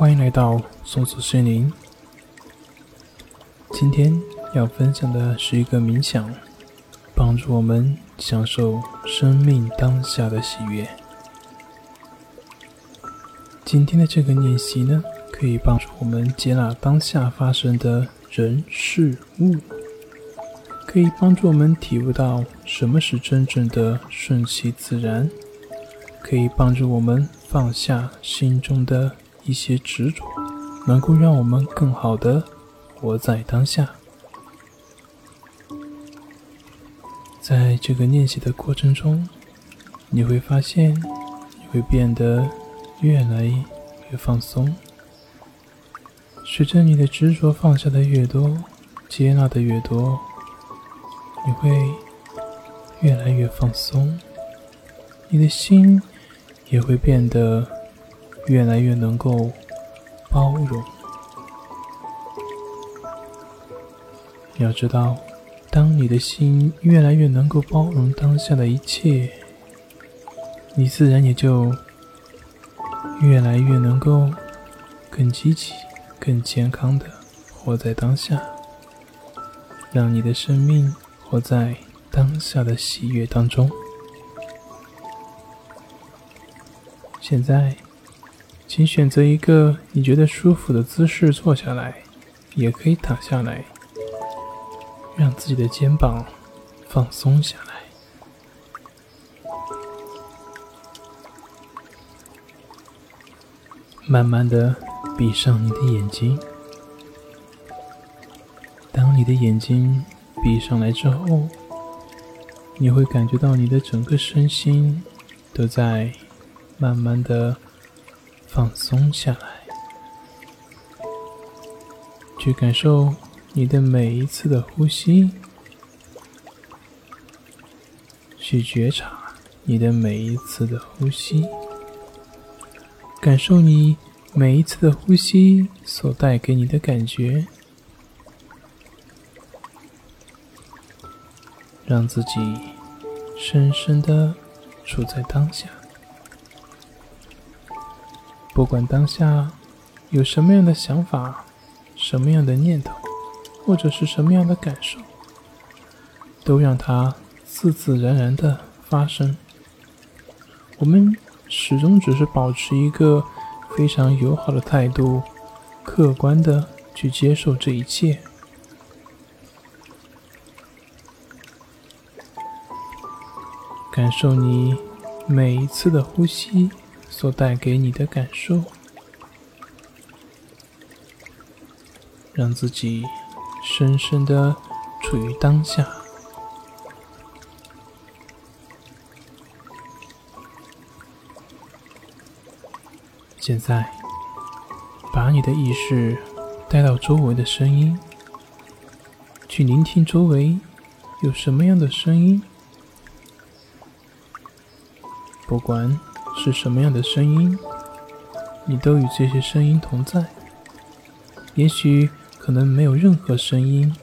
欢迎来到松鼠森林。今天要分享的是一个冥想，帮助我们享受生命当下的喜悦。今天的这个练习呢，可以帮助我们接纳当下发生的人事物，可以帮助我们体悟到什么是真正的顺其自然，可以帮助我们放下心中的一些执着，能够让我们更好的活在当下。在这个练习的过程中，你会发现，你会变得。越来越放松，随着你的执着放下的越多，接纳的越多，你会越来越放松，你的心也会变得越来越能够包容。要知道，当你的心越来越能够包容当下的一切，你自然也就。越来越能够更积极、更健康的活在当下，让你的生命活在当下的喜悦当中。现在，请选择一个你觉得舒服的姿势坐下来，也可以躺下来，让自己的肩膀放松下来。慢慢的闭上你的眼睛。当你的眼睛闭上来之后，你会感觉到你的整个身心都在慢慢的放松下来，去感受你的每一次的呼吸，去觉察你的每一次的呼吸。感受你每一次的呼吸所带给你的感觉，让自己深深的处在当下。不管当下有什么样的想法、什么样的念头，或者是什么样的感受，都让它自自然然的发生。我们。始终只是保持一个非常友好的态度，客观的去接受这一切，感受你每一次的呼吸所带给你的感受，让自己深深的处于当下。现在，把你的意识带到周围的声音，去聆听周围有什么样的声音。不管是什么样的声音，你都与这些声音同在。也许可能没有任何声音，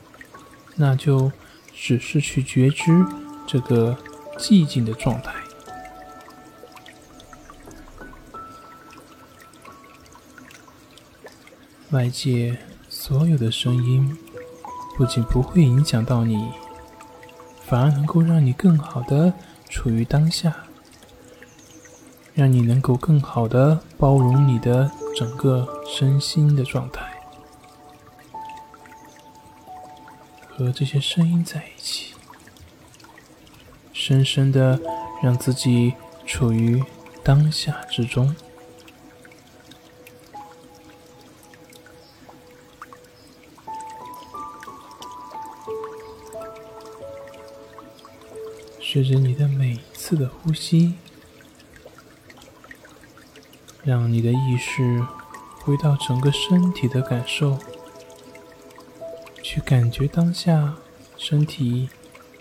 那就只是去觉知这个寂静的状态。外界所有的声音，不仅不会影响到你，反而能够让你更好的处于当下，让你能够更好的包容你的整个身心的状态，和这些声音在一起，深深的让自己处于当下之中。随着你的每一次的呼吸，让你的意识回到整个身体的感受，去感觉当下身体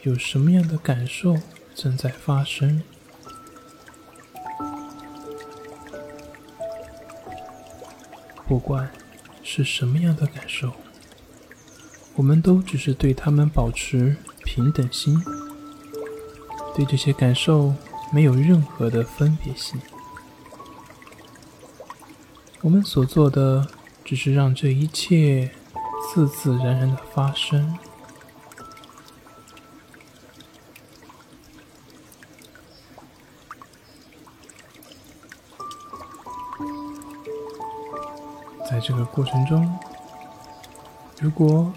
有什么样的感受正在发生。不管是什么样的感受，我们都只是对他们保持平等心。对这些感受没有任何的分别心，我们所做的只是让这一切自自然然的发生。在这个过程中，如果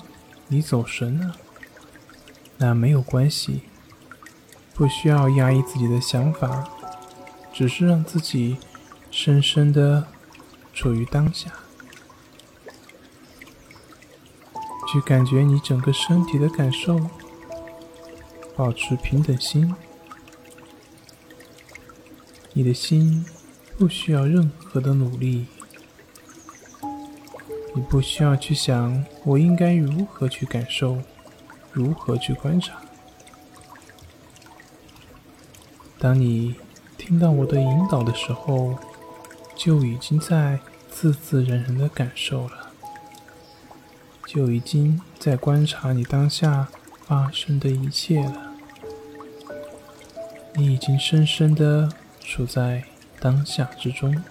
你走神了，那没有关系，不需要压抑自己的想法，只是让自己深深的处于当下，去感觉你整个身体的感受，保持平等心，你的心不需要任何的努力。你不需要去想我应该如何去感受，如何去观察。当你听到我的引导的时候，就已经在自自然然的感受了，就已经在观察你当下发生的一切了。你已经深深的处在当下之中。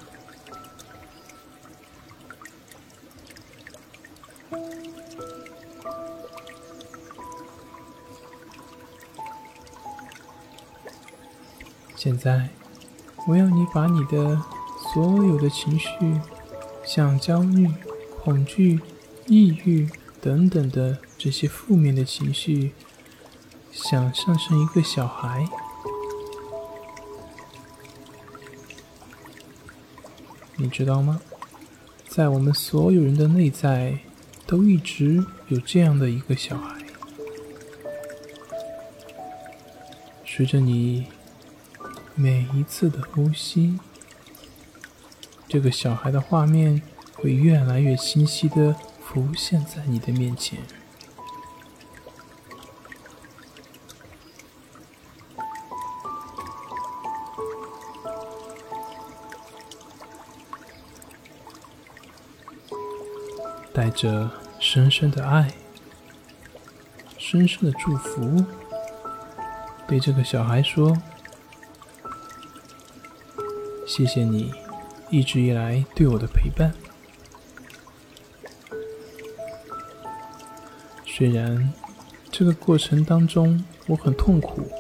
现在，我要你把你的所有的情绪，像焦虑、恐惧、抑郁等等的这些负面的情绪，想象成一个小孩。你知道吗？在我们所有人的内在，都一直有这样的一个小孩，随着你。每一次的呼吸，这个小孩的画面会越来越清晰的浮现在你的面前。带着深深的爱、深深的祝福，对这个小孩说。谢谢你一直以来对我的陪伴。虽然这个过程当中我很痛苦，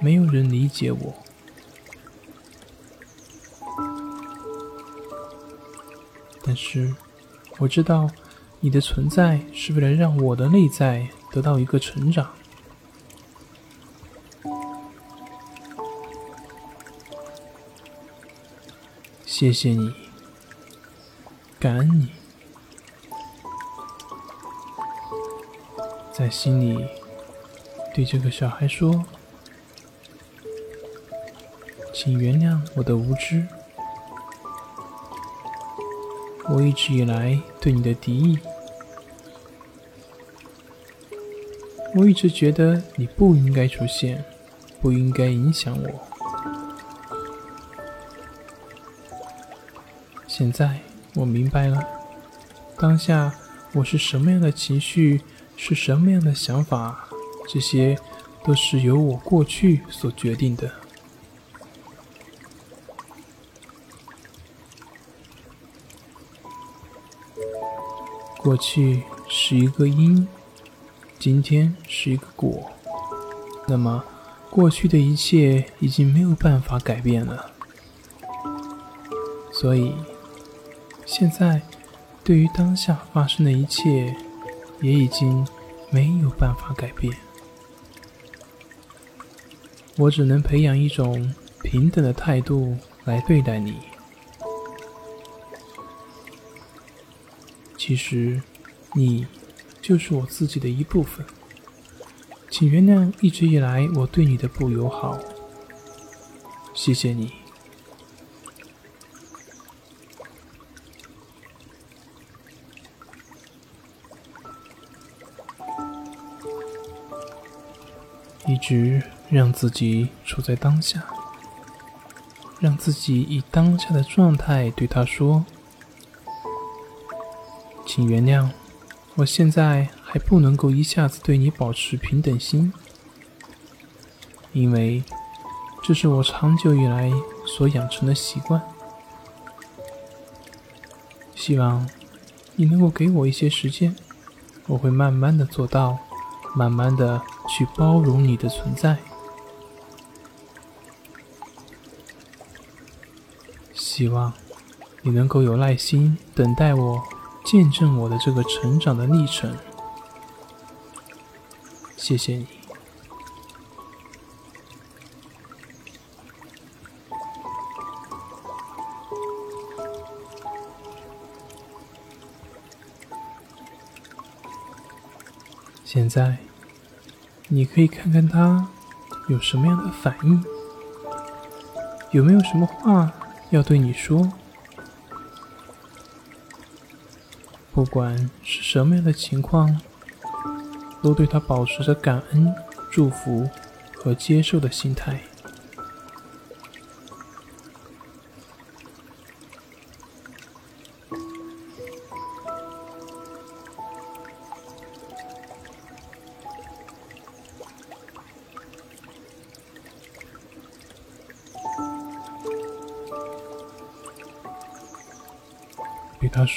没有人理解我，但是我知道你的存在是为了让我的内在得到一个成长。谢谢你，感恩你，在心里对这个小孩说：“请原谅我的无知，我一直以来对你的敌意，我一直觉得你不应该出现，不应该影响我。”现在我明白了，当下我是什么样的情绪，是什么样的想法，这些都是由我过去所决定的。过去是一个因，今天是一个果，那么过去的一切已经没有办法改变了，所以。现在，对于当下发生的一切，也已经没有办法改变。我只能培养一种平等的态度来对待你。其实，你就是我自己的一部分。请原谅一直以来我对你的不友好。谢谢你。一直让自己处在当下，让自己以当下的状态对他说：“请原谅，我现在还不能够一下子对你保持平等心，因为这是我长久以来所养成的习惯。希望你能够给我一些时间，我会慢慢的做到，慢慢的去包容你的存在。希望你能够有耐心等待我，见证我的这个成长的历程。谢谢你。现在，你可以看看他有什么样的反应，有没有什么话要对你说。不管是什么样的情况，都对他保持着感恩、祝福和接受的心态。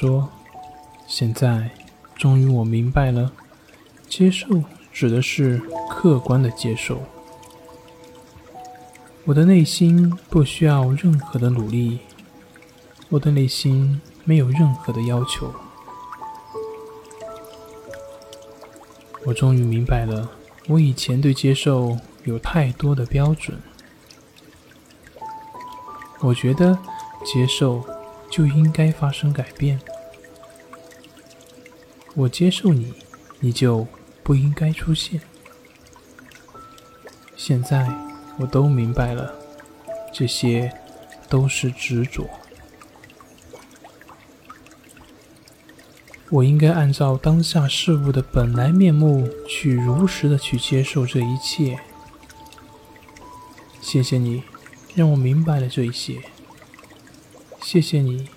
说：“现在，终于我明白了，接受指的是客观的接受。我的内心不需要任何的努力，我的内心没有任何的要求。我终于明白了，我以前对接受有太多的标准。我觉得接受。”就应该发生改变。我接受你，你就不应该出现。现在我都明白了，这些都是执着。我应该按照当下事物的本来面目去如实的去接受这一切。谢谢你，让我明白了这一些。谢谢你，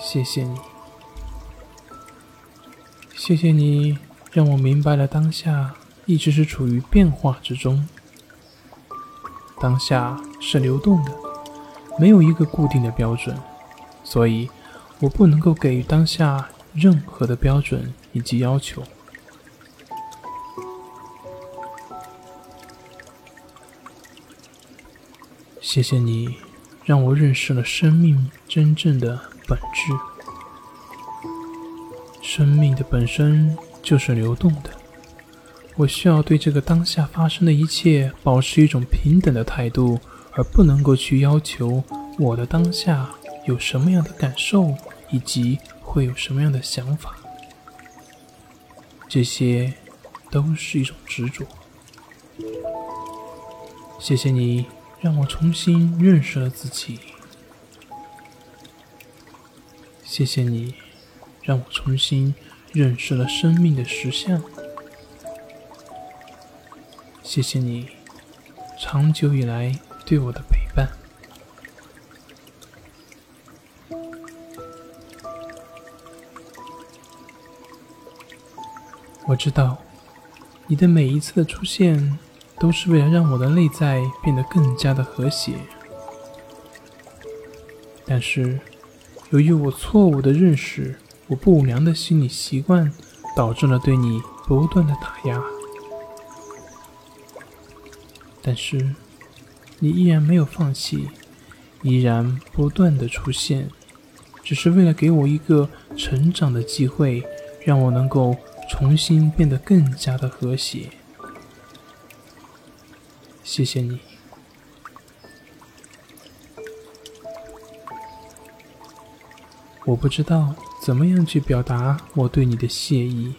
谢谢你，谢谢你，让我明白了当下一直是处于变化之中，当下是流动的，没有一个固定的标准，所以我不能够给予当下任何的标准以及要求。谢谢你。让我认识了生命真正的本质。生命的本身就是流动的，我需要对这个当下发生的一切保持一种平等的态度，而不能够去要求我的当下有什么样的感受，以及会有什么样的想法。这些都是一种执着。谢谢你。让我重新认识了自己。谢谢你，让我重新认识了生命的实相。谢谢你，长久以来对我的陪伴。我知道，你的每一次的出现。都是为了让我的内在变得更加的和谐，但是由于我错误的认识，我不良的心理习惯，导致了对你不断的打压。但是你依然没有放弃，依然不断的出现，只是为了给我一个成长的机会，让我能够重新变得更加的和谐。谢谢你。我不知道怎么样去表达我对你的谢意，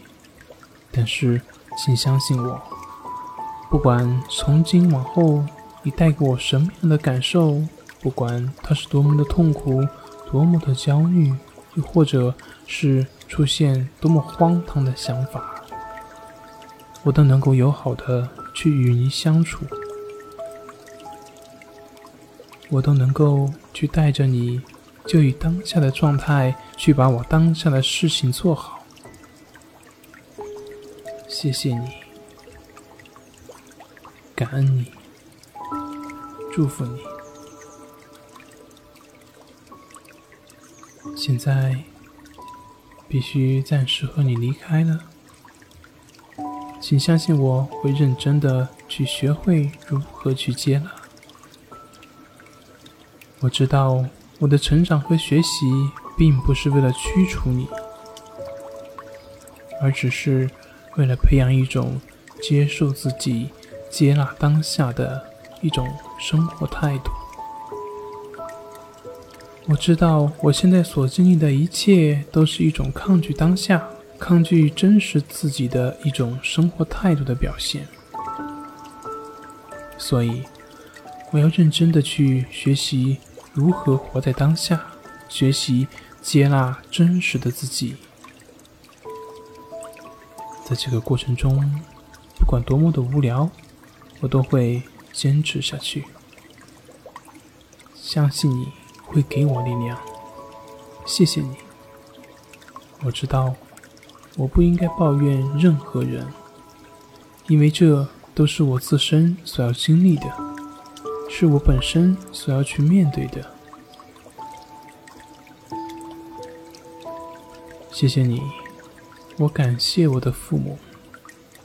但是请相信我，不管从今往后你带给我什么样的感受，不管它是多么的痛苦、多么的焦虑，又或者是出现多么荒唐的想法，我都能够友好的去与你相处。我都能够去带着你，就以当下的状态去把我当下的事情做好。谢谢你，感恩你，祝福你。现在必须暂时和你离开了，请相信我会认真的去学会如何去接纳。我知道我的成长和学习并不是为了驱除你，而只是为了培养一种接受自己、接纳当下的一种生活态度。我知道我现在所经历的一切都是一种抗拒当下、抗拒真实自己的一种生活态度的表现，所以我要认真的去学习如何活在当下，学习接纳真实的自己。在这个过程中，不管多么的无聊，我都会坚持下去，相信你。会给我力量，谢谢你。我知道，我不应该抱怨任何人，因为这都是我自身所要经历的，是我本身所要去面对的。谢谢你，我感谢我的父母。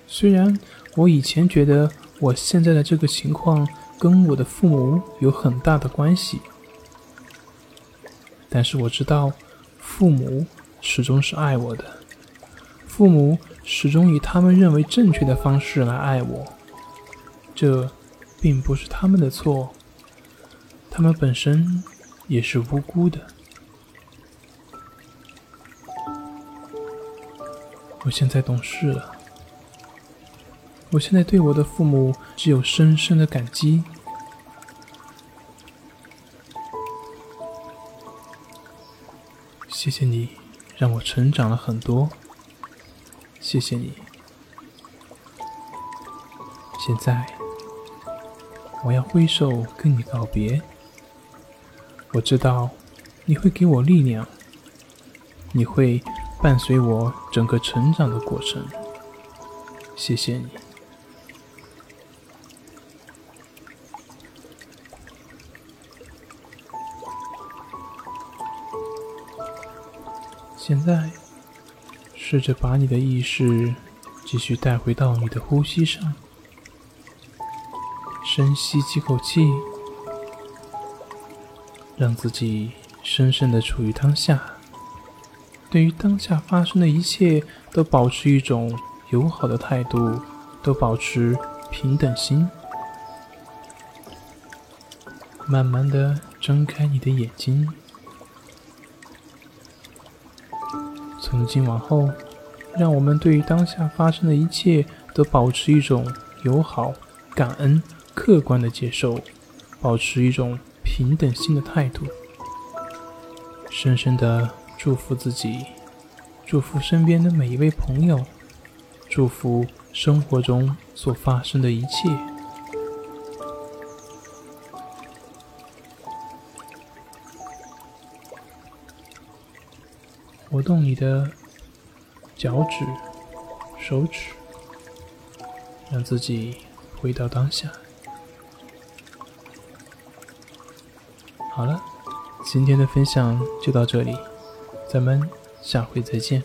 虽然我以前觉得我现在的这个情况跟我的父母有很大的关系。但是我知道，父母始终是爱我的，父母始终以他们认为正确的方式来爱我，这并不是他们的错，他们本身也是无辜的。我现在懂事了，我现在对我的父母只有深深的感激。谢谢你，让我成长了很多。谢谢你。现在，我要挥手跟你告别。我知道你会给我力量，你会伴随我整个成长的过程。谢谢你。现在，试着把你的意识继续带回到你的呼吸上，深吸几口气，让自己深深的处于当下。对于当下发生的一切，都保持一种友好的态度，都保持平等心。慢慢的睁开你的眼睛。从今往后，让我们对于当下发生的一切都保持一种友好、感恩、客观的接受，保持一种平等心的态度。深深的祝福自己，祝福身边的每一位朋友，祝福生活中所发生的一切。活动你的脚趾、手指，让自己回到当下。好了，今天的分享就到这里，咱们下回再见。